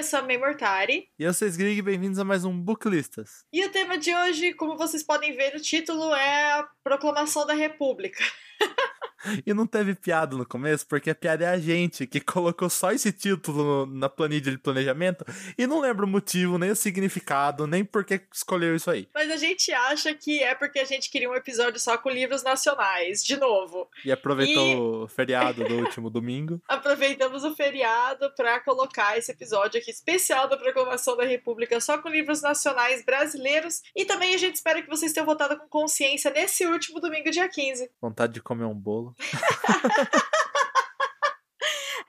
eu sou a May Mortari. E eu sou Sgrig, bem-vindos a mais um Booklistas. E o tema de hoje, como vocês podem ver, o título é a Proclamação da República. E não teve piada no começo, porque a piada é a gente que colocou só esse título no, na planilha de planejamento e não lembra o motivo, nem o significado, nem por que escolheu isso aí. Mas a gente acha que é porque a gente queria um episódio só com livros nacionais, de novo. E aproveitou e... o feriado do último domingo. Aproveitamos o feriado para colocar esse episódio aqui especial da Proclamação da República só com livros nacionais brasileiros. E também a gente espera que vocês tenham votado com consciência nesse último domingo, dia 15. Vontade de comer um bolo.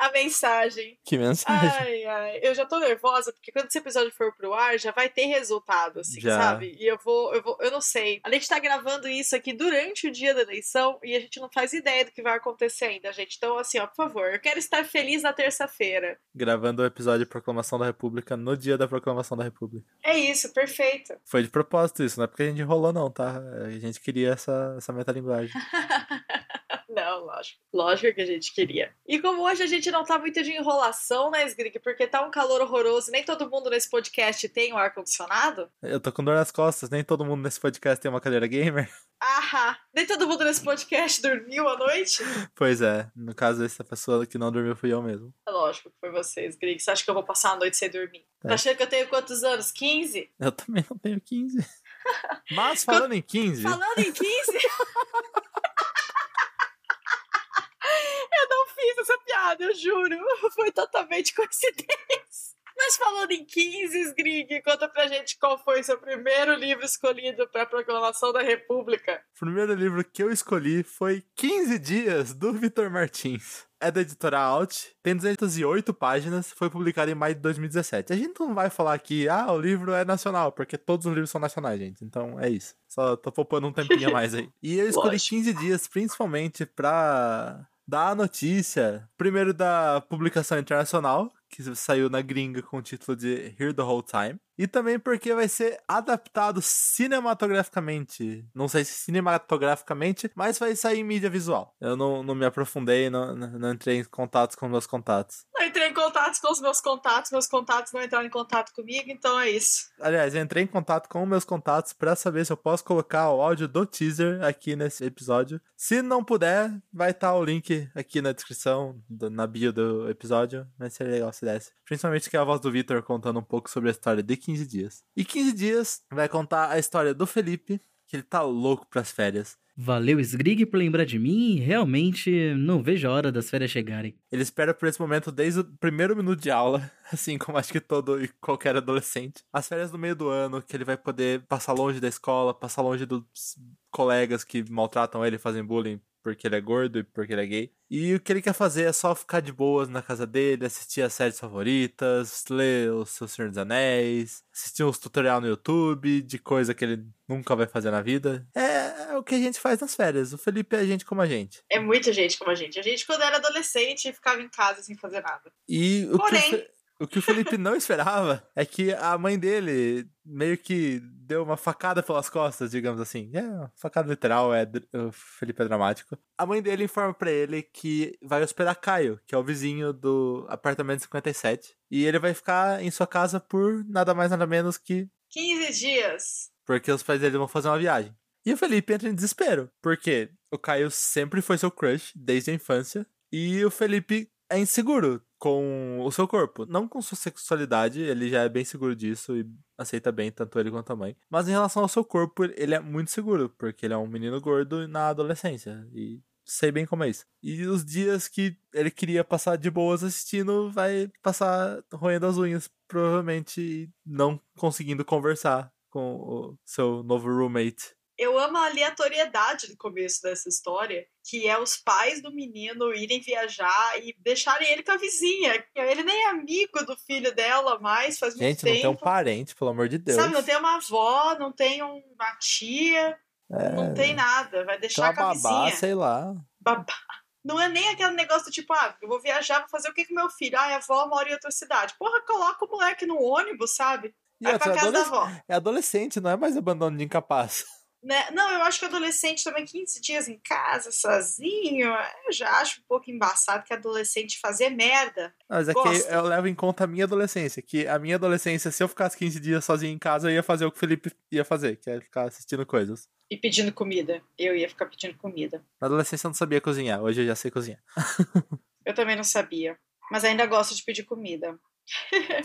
a mensagem. Que mensagem? Ai, ai. Eu já tô nervosa, porque quando esse episódio for pro ar, já vai ter resultado, assim, já. sabe? E eu vou, eu vou, eu não sei. A gente tá gravando isso aqui durante o dia da eleição e a gente não faz ideia do que vai acontecer ainda, gente. Então, assim, ó, por favor, eu quero estar feliz na terça-feira. Gravando o episódio de Proclamação da República no dia da Proclamação da República. É isso, perfeito. Foi de propósito isso, não é porque a gente enrolou, não, tá? A gente queria essa, essa metalinguagem. Não, lógico. Lógico que a gente queria. E como hoje a gente não tá muito de enrolação, né, Sgrig? Porque tá um calor horroroso, nem todo mundo nesse podcast tem um ar-condicionado. Eu tô com dor nas costas, nem todo mundo nesse podcast tem uma cadeira gamer. Ah, nem todo mundo nesse podcast dormiu à noite? Pois é, no caso, essa pessoa que não dormiu fui eu mesmo. É lógico que foi você, Sgrig. Você acha que eu vou passar a noite sem dormir? É. Tá achando que eu tenho quantos anos? 15? Eu também não tenho 15. Mas falando em 15. Falando em 15? piada, eu juro. Foi totalmente coincidência. Mas falando em 15, Grig, conta pra gente qual foi seu primeiro livro escolhido pra proclamação da República. O primeiro livro que eu escolhi foi 15 Dias, do Vitor Martins. É da editora Alt, tem 208 páginas, foi publicado em maio de 2017. A gente não vai falar aqui, ah, o livro é nacional, porque todos os livros são nacionais, gente. Então é isso. Só tô poupando um tempinho a mais aí. E eu escolhi Lógico. 15 dias principalmente pra da notícia, primeiro da publicação internacional, que saiu na gringa com o título de Here the Whole Time. E também porque vai ser adaptado cinematograficamente. Não sei se cinematograficamente, mas vai sair em mídia visual. Eu não, não me aprofundei, não, não entrei em contatos com meus contatos. Não entrei em contatos com os meus contatos, meus contatos não entraram em contato comigo, então é isso. Aliás, eu entrei em contato com meus contatos para saber se eu posso colocar o áudio do teaser aqui nesse episódio. Se não puder, vai estar tá o link aqui na descrição, do, na bio do episódio, mas seria legal se desse. Principalmente que é a voz do Victor contando um pouco sobre a história de 15 dias. E 15 dias vai contar a história do Felipe, que ele tá louco pras férias. Valeu, Sgrig, por lembrar de mim. Realmente não vejo a hora das férias chegarem. Ele espera por esse momento desde o primeiro minuto de aula, assim como acho que todo e qualquer adolescente. As férias no meio do ano, que ele vai poder passar longe da escola, passar longe dos colegas que maltratam ele, fazem bullying porque ele é gordo e porque ele é gay. E o que ele quer fazer é só ficar de boas na casa dele, assistir as séries favoritas, ler o seu Senhor dos Anéis, assistir uns tutorial no YouTube de coisa que ele nunca vai fazer na vida. É, é o que a gente faz nas férias. O Felipe é gente como a gente. É muita gente como a gente. A gente, quando era adolescente, ficava em casa sem fazer nada. E o Porém... Que o que o Felipe não esperava é que a mãe dele meio que deu uma facada pelas costas, digamos assim. É, facada literal, é, o Felipe é dramático. A mãe dele informa para ele que vai hospedar Caio, que é o vizinho do apartamento 57. E ele vai ficar em sua casa por nada mais nada menos que 15 dias. Porque os pais dele vão fazer uma viagem. E o Felipe entra em desespero, porque o Caio sempre foi seu crush desde a infância. E o Felipe é inseguro com o seu corpo. Não com sua sexualidade, ele já é bem seguro disso e aceita bem tanto ele quanto a mãe. Mas em relação ao seu corpo, ele é muito seguro, porque ele é um menino gordo na adolescência. E sei bem como é isso. E os dias que ele queria passar de boas assistindo, vai passar roendo as unhas, provavelmente, não conseguindo conversar com o seu novo roommate eu amo a aleatoriedade do começo dessa história, que é os pais do menino irem viajar e deixarem ele com a vizinha. Ele nem é amigo do filho dela mais, faz Gente, muito tempo. Gente, não tem um parente, pelo amor de Deus. Sabe, não tem uma avó, não tem uma tia, é... não tem nada. Vai deixar com a babá, vizinha. sei lá. Babá. Não é nem aquele negócio do tipo, ah, eu vou viajar, vou fazer o que com meu filho? Ah, a avó mora em outra cidade. Porra, coloca o moleque no ônibus, sabe? Vai pra casa da avó. É adolescente, não é mais abandono de incapaz. Né? Não, eu acho que adolescente também 15 dias em casa, sozinho, eu já acho um pouco embaçado que adolescente fazer merda. Mas é Gosta. que eu levo em conta a minha adolescência, que a minha adolescência, se eu ficasse 15 dias sozinho em casa, eu ia fazer o que o Felipe ia fazer, que é ficar assistindo coisas. E pedindo comida. Eu ia ficar pedindo comida. Na adolescência eu não sabia cozinhar, hoje eu já sei cozinhar. eu também não sabia, mas ainda gosto de pedir comida.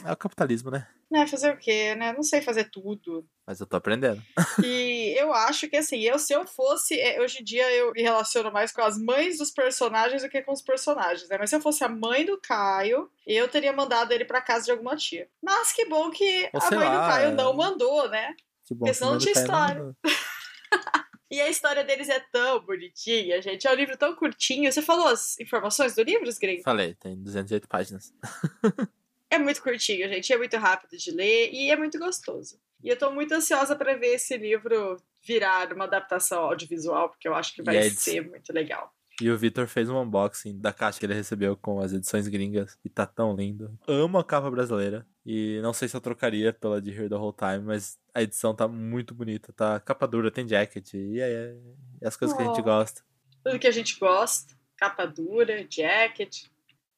É o capitalismo, né? É, fazer o quê, né? Não sei fazer tudo. Mas eu tô aprendendo. e eu acho que, assim, eu, se eu fosse. É, hoje em dia eu me relaciono mais com as mães dos personagens do que com os personagens, né? Mas se eu fosse a mãe do Caio, eu teria mandado ele pra casa de alguma tia. Mas que bom que Ou a mãe lá, do Caio é... não mandou, né? Que bom Porque senão não tinha história. E a história deles é tão bonitinha, gente. É um livro tão curtinho. Você falou as informações do livro, Greg? Falei, tem 208 páginas. É muito curtinho, gente. É muito rápido de ler e é muito gostoso. E eu tô muito ansiosa para ver esse livro virar uma adaptação audiovisual, porque eu acho que vai ser muito legal. E o Victor fez um unboxing da caixa que ele recebeu com as edições gringas e tá tão lindo. Amo a capa brasileira e não sei se eu trocaria pela de Here the Whole Time, mas a edição tá muito bonita. Tá capa dura, tem jacket e é, é as coisas oh, que a gente gosta. Tudo que a gente gosta, capa dura, jacket.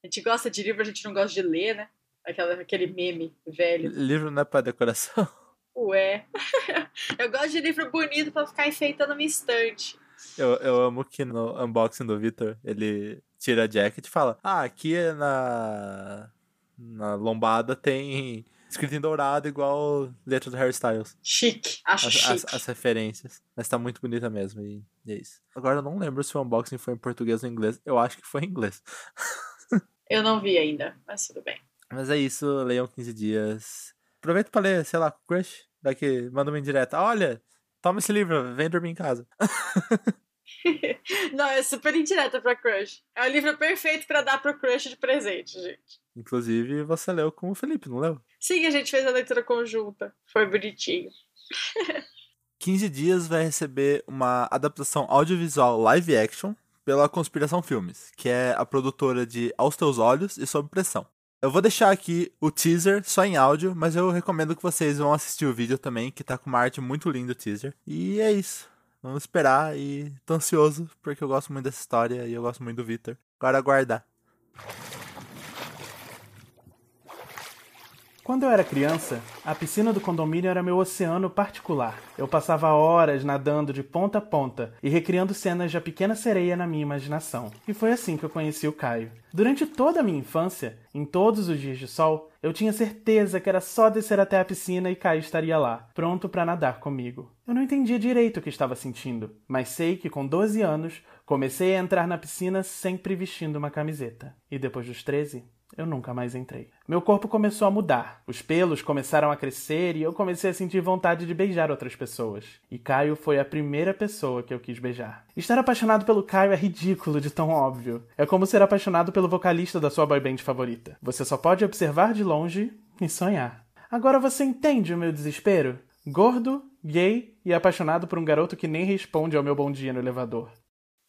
A gente gosta de livro, a gente não gosta de ler, né? Aquela, aquele meme velho. Livro não é pra decoração? Ué. eu gosto de livro bonito pra ficar enfeitando minha estante. Eu, eu amo que no unboxing do Victor, ele tira a jacket e fala: Ah, aqui é na. Na lombada tem escrito em dourado, igual letra do Harry Styles. Chique, acho as, chique. As, as, referências. Mas tá muito bonita mesmo, e, e é isso. Agora eu não lembro se o unboxing foi em português ou em inglês. Eu acho que foi em inglês. eu não vi ainda, mas tudo bem. Mas é isso, leiam 15 dias. Aproveita pra ler, sei lá, crush. Daqui, manda uma indireta. Olha, toma esse livro, vem dormir em casa. Não, é super indireta pra crush. É o livro perfeito para dar pro crush de presente, gente. Inclusive, você leu com o Felipe, não leu? Sim, a gente fez a leitura conjunta. Foi bonitinho. 15 dias vai receber uma adaptação audiovisual live action pela Conspiração Filmes, que é a produtora de Aos Teus Olhos e Sob Pressão. Eu vou deixar aqui o teaser só em áudio, mas eu recomendo que vocês vão assistir o vídeo também, que tá com uma arte muito linda o teaser. E é isso. Vamos esperar e tô ansioso, porque eu gosto muito dessa história e eu gosto muito do Victor. Agora aguardar. Quando eu era criança, a piscina do condomínio era meu oceano particular. Eu passava horas nadando de ponta a ponta e recriando cenas de A Pequena Sereia na minha imaginação. E foi assim que eu conheci o Caio. Durante toda a minha infância, em todos os dias de sol, eu tinha certeza que era só descer até a piscina e Caio estaria lá, pronto para nadar comigo. Eu não entendia direito o que estava sentindo, mas sei que com 12 anos comecei a entrar na piscina sempre vestindo uma camiseta. E depois dos 13, eu nunca mais entrei. Meu corpo começou a mudar, os pelos começaram a crescer e eu comecei a sentir vontade de beijar outras pessoas. E Caio foi a primeira pessoa que eu quis beijar. Estar apaixonado pelo Caio é ridículo de tão óbvio. É como ser apaixonado pelo vocalista da sua boyband favorita. Você só pode observar de longe e sonhar. Agora você entende o meu desespero? Gordo, gay e apaixonado por um garoto que nem responde ao meu bom dia no elevador.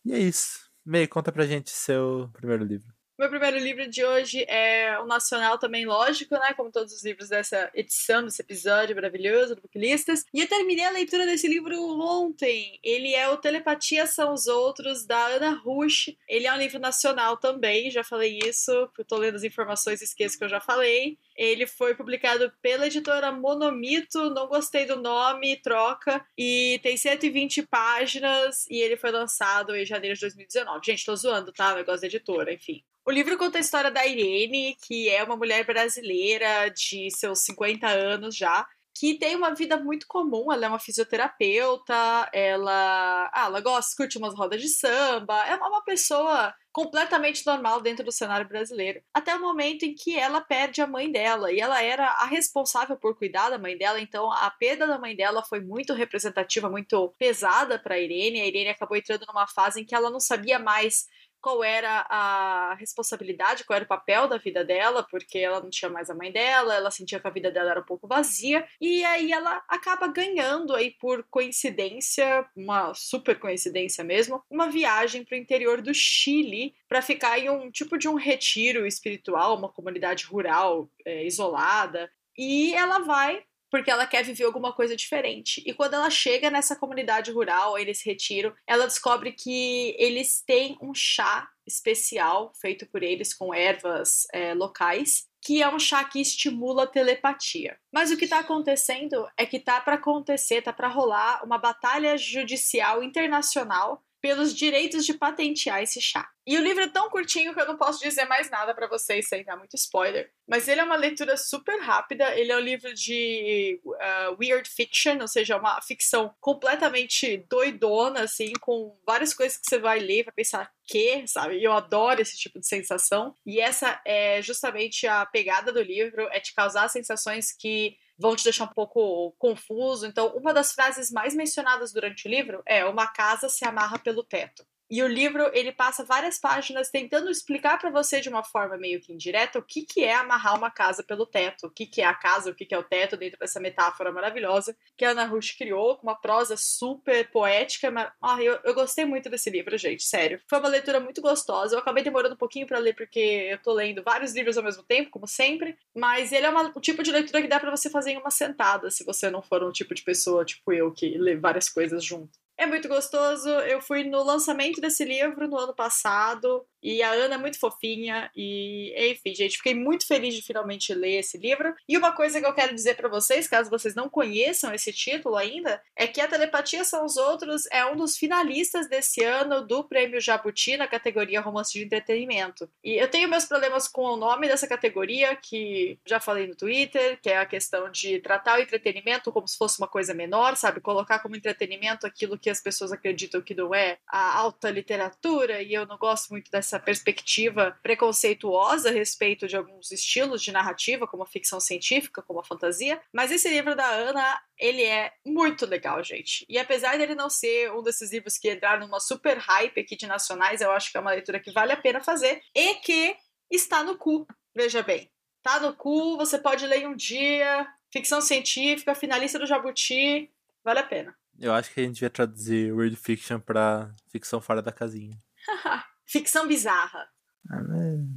E é isso. Meio, conta pra gente seu primeiro livro. Meu primeiro livro de hoje é o nacional também, lógico, né? Como todos os livros dessa edição, desse episódio maravilhoso do Booklistas. E eu terminei a leitura desse livro ontem. Ele é o Telepatia São os Outros, da Ana Rush. Ele é um livro nacional também, já falei isso. Eu tô lendo as informações e esqueço que eu já falei. Ele foi publicado pela editora Monomito, não gostei do nome, troca. E tem 120 páginas e ele foi lançado em janeiro de 2019. Gente, tô zoando, tá? O negócio da editora, enfim. O livro conta a história da Irene, que é uma mulher brasileira de seus 50 anos já, que tem uma vida muito comum. Ela é uma fisioterapeuta, ela, ah, ela gosta, curte umas rodas de samba, é uma pessoa completamente normal dentro do cenário brasileiro. Até o momento em que ela perde a mãe dela, e ela era a responsável por cuidar da mãe dela, então a perda da mãe dela foi muito representativa, muito pesada para Irene. A Irene acabou entrando numa fase em que ela não sabia mais qual era a responsabilidade, qual era o papel da vida dela, porque ela não tinha mais a mãe dela, ela sentia que a vida dela era um pouco vazia, e aí ela acaba ganhando aí por coincidência, uma super coincidência mesmo, uma viagem para o interior do Chile para ficar em um tipo de um retiro espiritual, uma comunidade rural é, isolada, e ela vai porque ela quer viver alguma coisa diferente. E quando ela chega nessa comunidade rural, eles retiram, ela descobre que eles têm um chá especial feito por eles com ervas é, locais que é um chá que estimula a telepatia. Mas o que está acontecendo é que tá para acontecer, tá para rolar uma batalha judicial internacional pelos direitos de patentear esse chá. E o livro é tão curtinho que eu não posso dizer mais nada para vocês sem dar muito spoiler. Mas ele é uma leitura super rápida. Ele é um livro de uh, weird fiction, ou seja, uma ficção completamente doidona, assim, com várias coisas que você vai ler, vai pensar que, sabe? E eu adoro esse tipo de sensação. E essa é justamente a pegada do livro, é te causar sensações que vão te deixar um pouco confuso. Então, uma das frases mais mencionadas durante o livro é: Uma casa se amarra pelo teto. E o livro ele passa várias páginas tentando explicar para você de uma forma meio que indireta o que, que é amarrar uma casa pelo teto, o que, que é a casa, o que, que é o teto, dentro dessa metáfora maravilhosa que a Ana Rush criou, com uma prosa super poética. Mas, ah, eu, eu gostei muito desse livro, gente, sério. Foi uma leitura muito gostosa. Eu acabei demorando um pouquinho para ler porque eu tô lendo vários livros ao mesmo tempo, como sempre, mas ele é uma, um tipo de leitura que dá para você fazer em uma sentada, se você não for um tipo de pessoa tipo eu que lê várias coisas junto. É muito gostoso. Eu fui no lançamento desse livro no ano passado. E a Ana é muito fofinha. E, enfim, gente, fiquei muito feliz de finalmente ler esse livro. E uma coisa que eu quero dizer para vocês, caso vocês não conheçam esse título ainda, é que A Telepatia São os Outros é um dos finalistas desse ano do Prêmio Jabuti na categoria Romance de Entretenimento. E eu tenho meus problemas com o nome dessa categoria, que já falei no Twitter, que é a questão de tratar o entretenimento como se fosse uma coisa menor, sabe? Colocar como entretenimento aquilo que as pessoas acreditam que não é a alta literatura, e eu não gosto muito dessa essa perspectiva preconceituosa a respeito de alguns estilos de narrativa, como a ficção científica, como a fantasia. Mas esse livro da Ana, ele é muito legal, gente. E apesar dele não ser um desses livros que entraram numa super hype aqui de nacionais, eu acho que é uma leitura que vale a pena fazer e que está no cu, veja bem. Tá no cu, você pode ler um dia, ficção científica, finalista do Jabuti, vale a pena. Eu acho que a gente devia traduzir weird fiction pra ficção fora da casinha. Ficção bizarra. Ah,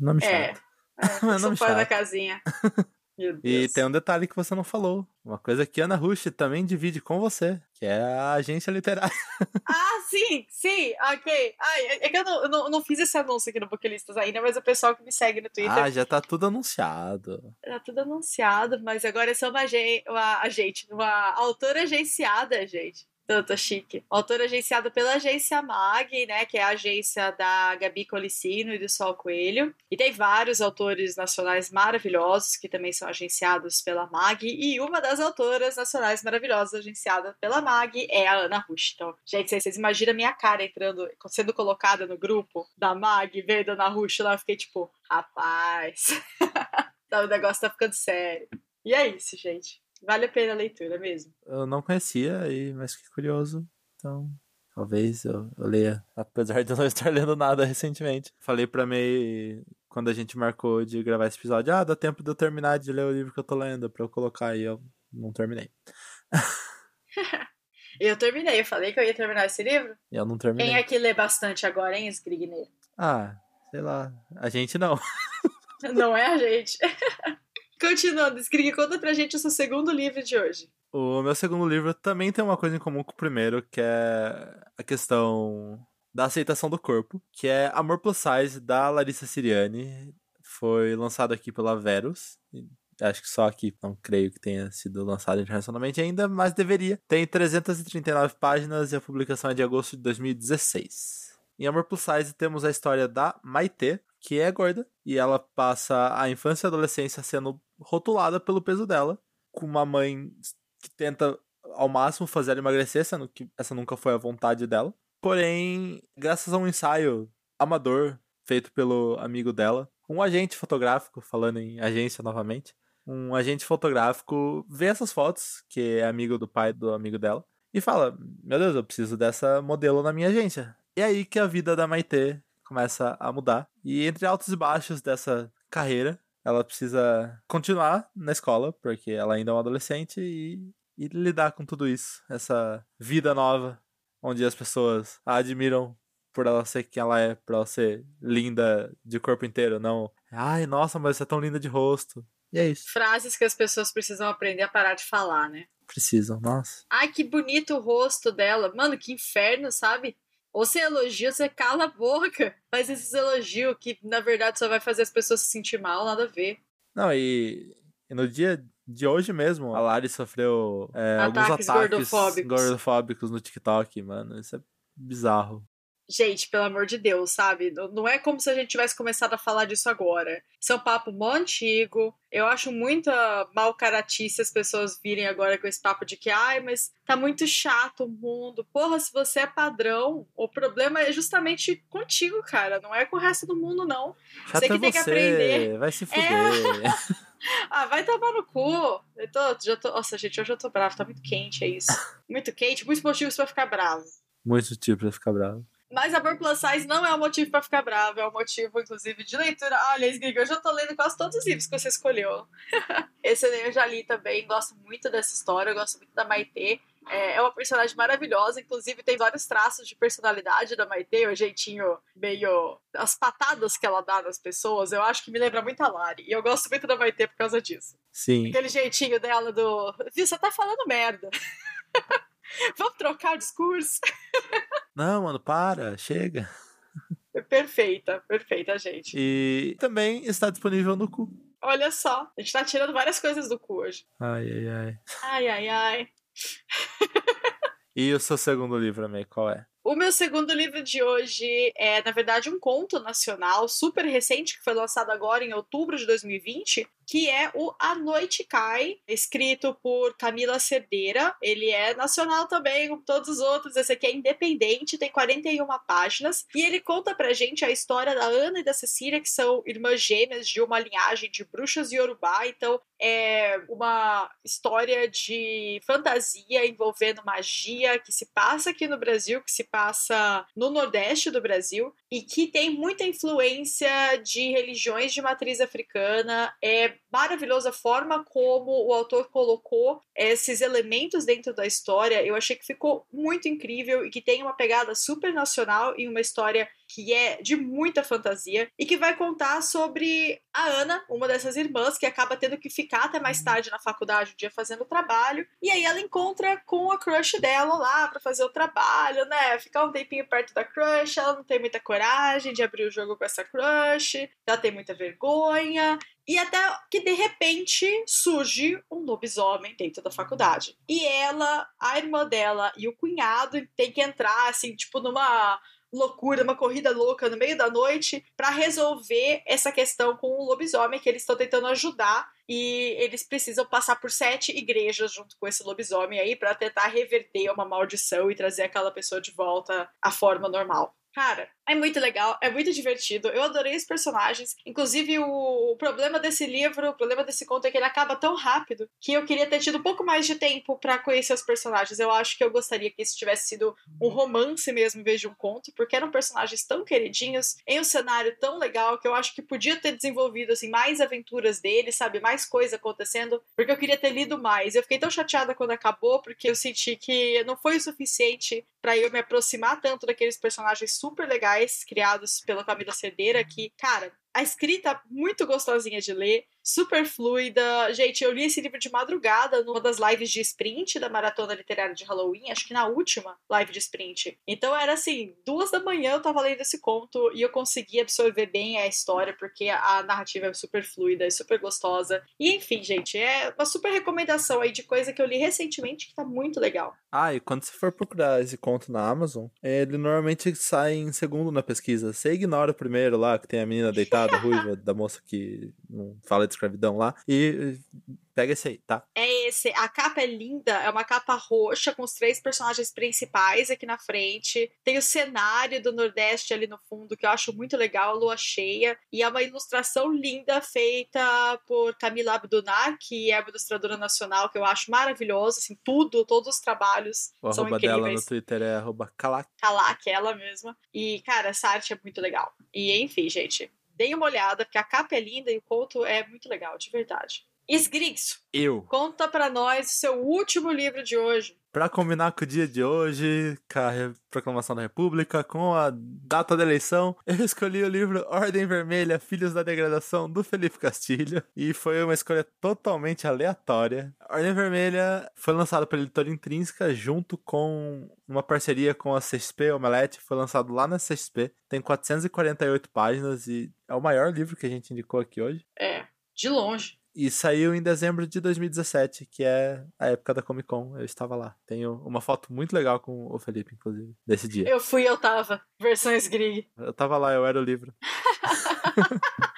nome é, chato. É, é ficção fora da casinha. E tem um detalhe que você não falou. Uma coisa que Ana Rush também divide com você, que é a agência literária. Ah, sim, sim, ok. Ai, é que eu não, não, não fiz esse anúncio aqui no Booklistas ainda, mas o pessoal que me segue no Twitter. Ah, já tá tudo anunciado. Tá tudo anunciado, mas agora eu sou uma, uma agente, uma autora agenciada, gente. Tanto chique. Autor agenciado pela agência MAG, né? Que é a agência da Gabi Colicino e do Sol Coelho. E tem vários autores nacionais maravilhosos que também são agenciados pela MAG. E uma das autoras nacionais maravilhosas agenciada pela MAG é a Ana Rush. Então, gente, vocês imaginam a minha cara entrando, sendo colocada no grupo da MAG, vendo a Ana Rush lá, eu fiquei tipo, rapaz, o negócio tá ficando sério. E é isso, gente. Vale a pena a leitura mesmo. Eu não conhecia, mas que curioso. Então, talvez eu, eu leia, apesar de eu não estar lendo nada recentemente. Falei pra May, quando a gente marcou de gravar esse episódio, ah, dá tempo de eu terminar de ler o livro que eu tô lendo pra eu colocar e eu não terminei. eu terminei, eu falei que eu ia terminar esse livro. E eu não terminei. Quem é que lê bastante agora, hein, Scrigner? Ah, sei lá. A gente não. Não é a gente. Continuando, Skrig, conta pra gente o seu segundo livro de hoje. O meu segundo livro também tem uma coisa em comum com o primeiro, que é a questão da aceitação do corpo, que é Amor Plus Size, da Larissa Siriani. Foi lançado aqui pela Verus. Acho que só aqui, não creio que tenha sido lançado internacionalmente ainda, mas deveria. Tem 339 páginas e a publicação é de agosto de 2016. Em Amor Plus Size temos a história da Maite, que é gorda, e ela passa a infância e adolescência sendo rotulada pelo peso dela, com uma mãe que tenta ao máximo fazer ela emagrecer, sendo que essa nunca foi a vontade dela. Porém, graças a um ensaio amador feito pelo amigo dela, um agente fotográfico, falando em agência novamente, um agente fotográfico vê essas fotos, que é amigo do pai do amigo dela, e fala: Meu Deus, eu preciso dessa modelo na minha agência. E é aí que a vida da Maitê começa a mudar. E entre altos e baixos dessa carreira, ela precisa continuar na escola, porque ela ainda é uma adolescente, e, e lidar com tudo isso. Essa vida nova, onde as pessoas a admiram por ela ser quem ela é, por ela ser linda de corpo inteiro, não. Ai, nossa, mas você é tão linda de rosto. E é isso. Frases que as pessoas precisam aprender a parar de falar, né? Precisam, nossa. Ai, que bonito o rosto dela. Mano, que inferno, sabe? Ou você elogia, você cala a boca. Faz esses elogios que, na verdade, só vai fazer as pessoas se sentir mal, nada a ver. Não, e, e no dia de hoje mesmo, a Lari sofreu é, Ataques alguns ataques gordofóbicos. gordofóbicos no TikTok, mano. Isso é bizarro. Gente, pelo amor de Deus, sabe? Não- Não é como se a gente tivesse começado a falar disso agora. Isso é um papo mó antigo. Eu acho muita mal caratice as pessoas virem agora com esse papo de que, ai, mas tá muito chato o mundo. Porra, se você é padrão, o problema é justamente contigo, cara. Não é com o resto do mundo, não. Chato Você que é tem que aprender. É. vai se fuder. Ah, vai tomar no cu. Eu tô, já tô, nossa, gente, hoje eu tô bravo. Tá muito quente, é isso. Muito quente, muitos motivos pra ficar bravo. Muito tipo pra ficar bravo. Mas amor plus size não é um motivo pra ficar bravo, é um motivo, inclusive, de leitura. Olha, Sgrig, eu já tô lendo quase todos os livros que você escolheu. Esse eu já li também, gosto muito dessa história, gosto muito da Maitê. É, é uma personagem maravilhosa, inclusive tem vários traços de personalidade da Maitê, o jeitinho meio. as patadas que ela dá nas pessoas, eu acho que me lembra muito a Lari. E eu gosto muito da Maitê por causa disso. Sim. Aquele jeitinho dela do. Viu, você tá falando merda. Vamos trocar o discurso? Não, mano, para, chega. Perfeita, perfeita, gente. E também está disponível no cu. Olha só, a gente tá tirando várias coisas do cu hoje. Ai, ai, ai. Ai, ai, ai. E o seu segundo livro, Amei, qual é? O meu segundo livro de hoje é, na verdade, um conto nacional super recente que foi lançado agora em outubro de 2020, que é o A Noite Cai, escrito por Camila Cerdeira. Ele é nacional também, como todos os outros. Esse aqui é independente, tem 41 páginas. E ele conta pra gente a história da Ana e da Cecília, que são irmãs gêmeas de uma linhagem de bruxas Yorubá. Então, é uma história de fantasia envolvendo magia que se passa aqui no Brasil, que se passa no Nordeste do Brasil e que tem muita influência de religiões de matriz africana. É maravilhosa forma como o autor colocou esses elementos dentro da história. Eu achei que ficou muito incrível e que tem uma pegada super nacional e uma história que é de muita fantasia e que vai contar sobre a Ana, uma dessas irmãs que acaba tendo que ficar até mais tarde na faculdade um dia fazendo trabalho e aí ela encontra com a crush dela lá para fazer o trabalho, né? Ficar um tempinho perto da crush, ela não tem muita coragem de abrir o jogo com essa crush, ela tem muita vergonha e até que de repente surge um lobisomem dentro da faculdade. E ela, a irmã dela e o cunhado tem que entrar assim, tipo numa loucura, uma corrida louca no meio da noite para resolver essa questão com o lobisomem que eles estão tentando ajudar e eles precisam passar por sete igrejas junto com esse lobisomem aí para tentar reverter uma maldição e trazer aquela pessoa de volta à forma normal. Cara, é muito legal, é muito divertido. Eu adorei os personagens. Inclusive, o, problema desse livro, o problema desse conto é que ele acaba tão rápido que eu queria ter tido um pouco mais de tempo para conhecer os personagens. Eu acho que eu gostaria que isso tivesse sido um romance mesmo em vez de um conto, porque eram personagens tão queridinhos, em um cenário tão legal que eu acho que podia ter desenvolvido assim mais aventuras deles, sabe, mais coisa acontecendo, porque eu queria ter lido mais. Eu fiquei tão chateada quando acabou, porque eu senti que não foi o suficiente para eu me aproximar tanto daqueles personagens super legais criados pela Camila Cerdeira que, cara, a escrita muito gostosinha de ler, super fluida. Gente, eu li esse livro de madrugada numa das lives de sprint da Maratona Literária de Halloween, acho que na última live de sprint. Então era assim, duas da manhã eu tava lendo esse conto e eu consegui absorver bem a história, porque a narrativa é super fluida, é super gostosa. E enfim, gente, é uma super recomendação aí de coisa que eu li recentemente que tá muito legal. Ah, e quando você for procurar esse conto na Amazon, ele normalmente sai em segundo na pesquisa. Você ignora o primeiro lá, que tem a menina deitada, ruiva, da moça que não fala de escravidão lá, e pega esse aí, tá? É esse. A capa é linda, é uma capa roxa com os três personagens principais aqui na frente. Tem o cenário do Nordeste ali no fundo, que eu acho muito legal, a lua cheia. E é uma ilustração linda feita por Camila Abdunar, que é uma ilustradora nacional que eu acho maravilhosa. Assim, tudo, todos os trabalhos O são arroba incríveis. dela no Twitter é arroba Kalak. Kalak, ela mesma. E, cara, essa arte é muito legal. E, enfim, gente, deem uma olhada, porque a capa é linda e o conto é muito legal, de verdade. Esgrigso. Eu. Conta para nós o seu último livro de hoje. Para combinar com o dia de hoje, com a proclamação da República, com a data da eleição, eu escolhi o livro Ordem Vermelha, Filhos da Degradação, do Felipe Castilho, e foi uma escolha totalmente aleatória. Ordem Vermelha foi lançado pela editora Intrínseca junto com uma parceria com a CXP Omelete, foi lançado lá na CXP, tem 448 páginas e é o maior livro que a gente indicou aqui hoje. É, de longe. E saiu em dezembro de 2017, que é a época da Comic Con. Eu estava lá. Tenho uma foto muito legal com o Felipe, inclusive, desse dia. Eu fui, eu tava. Versões Grig. Eu tava lá, eu era o livro.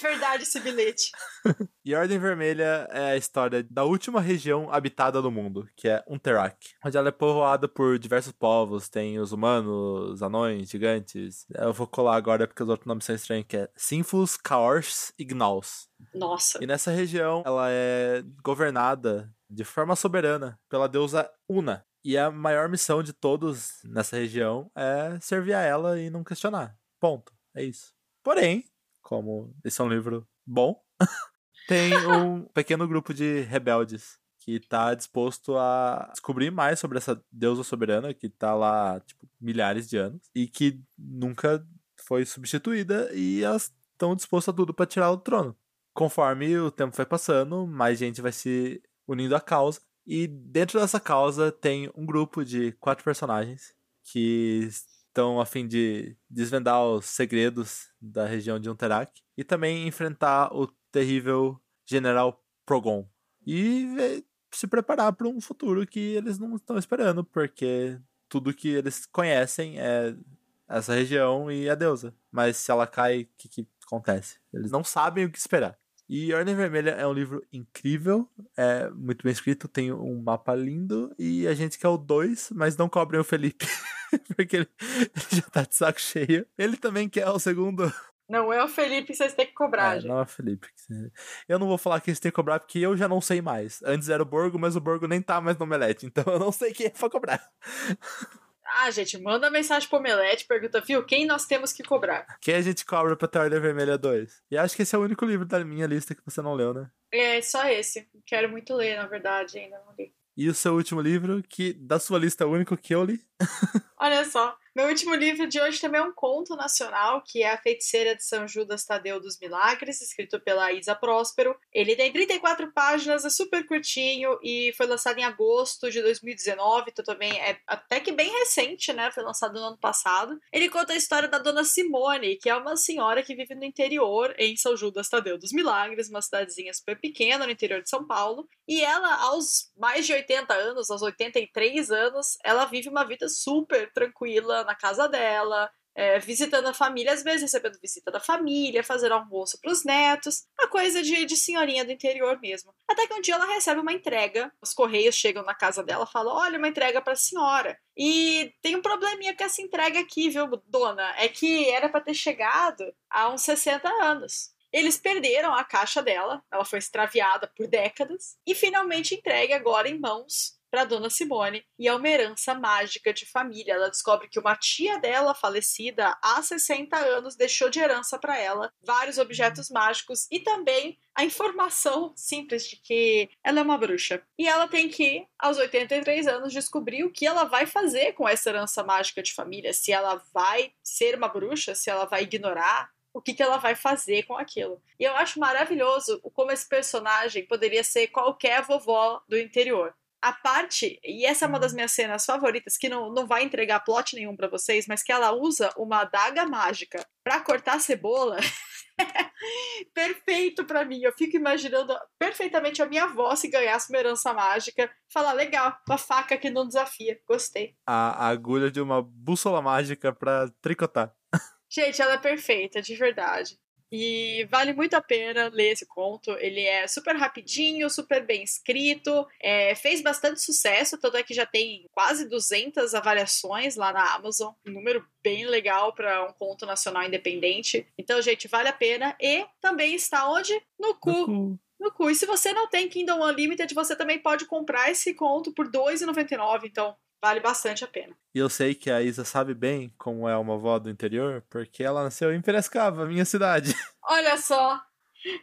verdade esse bilhete. e Ordem Vermelha é a história da última região habitada do mundo, que é Unterak. Onde ela é povoada por diversos povos. Tem os humanos, anões, gigantes. Eu vou colar agora porque os outros nomes são estranhos, que é Sinfus, Kaors e Gnaus. Nossa. E nessa região, ela é governada de forma soberana pela deusa Una. E a maior missão de todos nessa região é servir a ela e não questionar. Ponto. É isso. Porém, como esse é um livro bom, tem um pequeno grupo de rebeldes que está disposto a descobrir mais sobre essa deusa soberana que está lá, tipo, milhares de anos e que nunca foi substituída e elas estão dispostas a tudo para tirar o trono. Conforme o tempo vai passando, mais gente vai se unindo à causa e dentro dessa causa tem um grupo de quatro personagens que estão a fim de desvendar os segredos da região de Unterak e também enfrentar o terrível General Progon e se preparar para um futuro que eles não estão esperando, porque tudo que eles conhecem é essa região e a deusa. Mas se ela cai, o que, que acontece? Eles não sabem o que esperar. E Ordem Vermelha é um livro incrível, é muito bem escrito, tem um mapa lindo e a gente quer o 2, mas não cobrem o Felipe, porque ele, ele, já tá de saco cheio. Ele também quer o segundo. Não é o Felipe que vocês têm que cobrar, é, gente. Não é o Felipe. Eu não vou falar que eles têm que cobrar porque eu já não sei mais. Antes era o Borgo, mas o Borgo nem tá mais no Melete, então eu não sei quem é pra cobrar. Ah, gente, manda mensagem pro Omelete, pergunta, viu, quem nós temos que cobrar? Quem a gente cobra pra ter Ordem Vermelha 2? E acho que esse é o único livro da minha lista que você não leu, né? É, só esse. Quero muito ler, na verdade, ainda não li. E o seu último livro, que da sua lista é o único que eu li? Olha só, meu último livro de hoje também é um conto nacional, que é A Feiticeira de São Judas Tadeu dos Milagres, escrito pela Isa Próspero. Ele tem 34 páginas, é super curtinho e foi lançado em agosto de 2019, então também é até que bem recente, né? Foi lançado no ano passado. Ele conta a história da dona Simone, que é uma senhora que vive no interior, em São Judas Tadeu dos Milagres, uma cidadezinha super pequena no interior de São Paulo. E ela, aos mais de 80 anos, aos 83 anos, ela vive uma vida super tranquila na casa dela, é, visitando a família, às vezes recebendo visita da família, fazendo almoço para os netos, a coisa de, de senhorinha do interior mesmo. Até que um dia ela recebe uma entrega, os correios chegam na casa dela e falam: Olha, uma entrega para a senhora. E tem um probleminha com essa entrega aqui, viu, dona? É que era para ter chegado há uns 60 anos. Eles perderam a caixa dela, ela foi extraviada por décadas e finalmente entregue agora em mãos para Dona Simone e é uma herança mágica de família. Ela descobre que uma tia dela, falecida há 60 anos, deixou de herança para ela vários objetos mágicos e também a informação simples de que ela é uma bruxa. E ela tem que, aos 83 anos, descobrir o que ela vai fazer com essa herança mágica de família. Se ela vai ser uma bruxa, se ela vai ignorar o que, que ela vai fazer com aquilo. E eu acho maravilhoso como esse personagem poderia ser qualquer vovó do interior a parte, e essa é uma das minhas cenas favoritas, que não, não vai entregar plot nenhum para vocês, mas que ela usa uma adaga mágica para cortar cebola. Perfeito para mim. Eu fico imaginando perfeitamente a minha avó se ganhasse uma herança mágica. Falar, legal, uma faca que não desafia. Gostei. A, a agulha de uma bússola mágica para tricotar. Gente, ela é perfeita, de verdade. E vale muito a pena ler esse conto. Ele é super rapidinho, super bem escrito, é, fez bastante sucesso, tanto é que já tem quase 200 avaliações lá na Amazon. Um número bem legal para um conto nacional independente. Então, gente, vale a pena. E também está onde? No cu. No cu. No cu. E se você não tem Kindle Unlimited, você também pode comprar esse conto por R$ 2,99. Então, vale bastante a pena. E eu sei que a Isa sabe bem como é uma avó do interior, porque ela nasceu em Piracicaba, minha cidade. Olha só.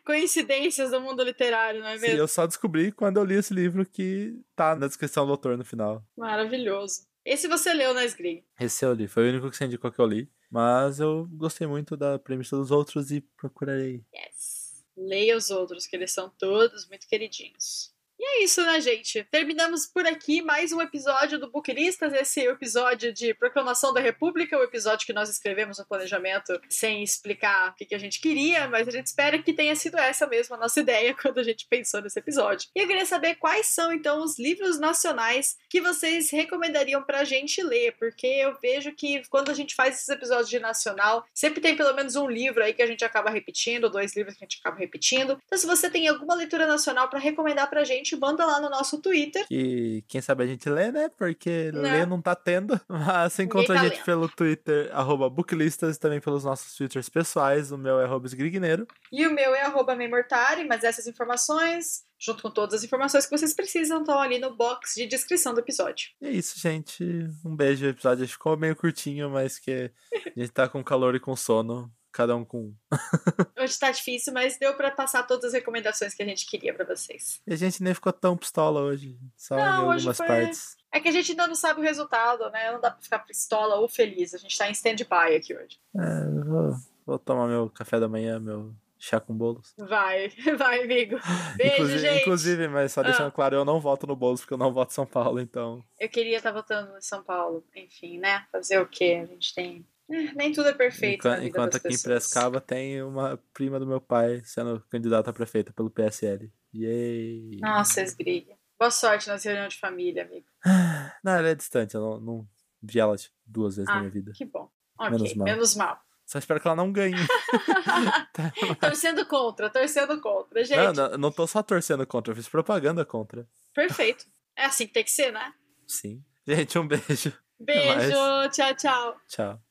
Coincidências do mundo literário, não é mesmo? Sim, eu só descobri quando eu li esse livro que tá na descrição do autor no final. Maravilhoso. Esse você leu na Sgrig? Esse eu li, foi o único que você indicou que eu li. Mas eu gostei muito da premissa dos outros e procurarei. Yes. Leia os outros, que eles são todos muito queridinhos. E é isso, né, gente? Terminamos por aqui mais um episódio do Booklistas. Esse é episódio de Proclamação da República, o episódio que nós escrevemos no planejamento sem explicar o que, a gente queria, mas a gente espera que tenha sido essa mesma a nossa ideia quando a gente pensou nesse episódio. E eu queria saber quais são, então, os livros nacionais que vocês recomendariam pra gente ler, porque eu vejo que quando a gente faz esses episódios de nacional, sempre tem pelo menos um livro aí que a gente acaba repetindo, dois livros que a gente acaba repetindo. Então, se você tem alguma leitura nacional para recomendar pra gente, gente, manda lá no nosso Twitter. Que quem sabe a gente lê, né? Porque não. ler não tá tendo. Mas você encontra tá a gente lendo. pelo Twitter, arroba booklistas, e também pelos nossos Twitters pessoais. O meu é arroba esgrigneiro. E o meu é arroba memortari, mas essas informações junto com todas as informações que vocês precisam, estão ali no box de descrição do episódio. É isso, gente. Um beijo. O episódio ficou meio curtinho, mas que a gente tá com calor e com sono cada um com um. Hoje tá difícil, mas deu para passar todas as recomendações que a gente queria para vocês. E a gente nem ficou tão pistola hoje, só não, em algumas foi... partes. É que a gente ainda não sabe o resultado, né? Não dá pra ficar pistola ou feliz. A gente tá em stand-by aqui hoje. É, vou, vou tomar meu café da manhã, meu chá com bolos. Vai, vai, amigo. Beijo, inclusive, gente. Inclusive, mas só deixando ah. claro, eu não voto no bolos porque eu não voto em São Paulo, então. Eu queria estar tá votando em São Paulo. Enfim, né? Fazer o quê? A gente tem é, nem tudo é perfeito. Enquanto, enquanto aqui pessoas. em Prescaba tem uma prima do meu pai sendo candidata a prefeita pelo PSL. Yay! Nossa, esgriga. Boa sorte nas reuniões de família, amigo. Não, ela é distante, eu não, não vi ela tipo, duas vezes ah, na minha vida. Que bom. Ok, menos mal. Menos mal. Só espero que ela não ganhe. Torcendo contra, torcendo contra, gente. Não, não, não tô só torcendo contra, eu fiz propaganda contra. Perfeito. É assim que tem que ser, né? Sim. Gente, um beijo. Beijo, tchau, tchau. Tchau.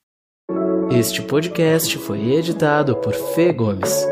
Este podcast foi editado por Fê Gomes.